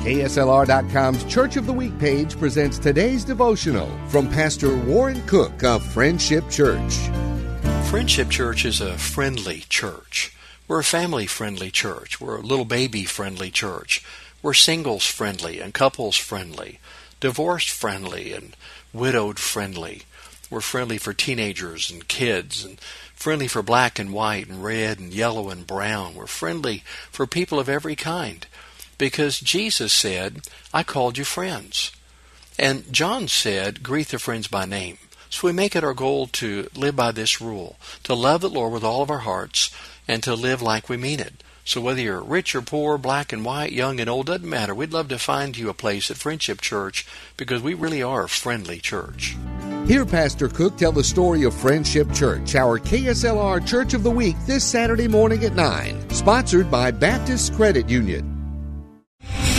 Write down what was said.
KSLR.com's Church of the Week page presents today's devotional from Pastor Warren Cook of Friendship Church. Friendship Church is a friendly church. We're a family friendly church. We're a little baby friendly church. We're singles friendly and couples friendly, divorced friendly and widowed friendly. We're friendly for teenagers and kids and friendly for black and white and red and yellow and brown. We're friendly for people of every kind because Jesus said, I called you friends. And John said, greet the friends by name. So we make it our goal to live by this rule, to love the Lord with all of our hearts, and to live like we mean it. So whether you're rich or poor, black and white, young and old, doesn't matter. We'd love to find you a place at Friendship Church because we really are a friendly church. Hear Pastor Cook tell the story of Friendship Church, our KSLR Church of the Week, this Saturday morning at 9. Sponsored by Baptist Credit Union.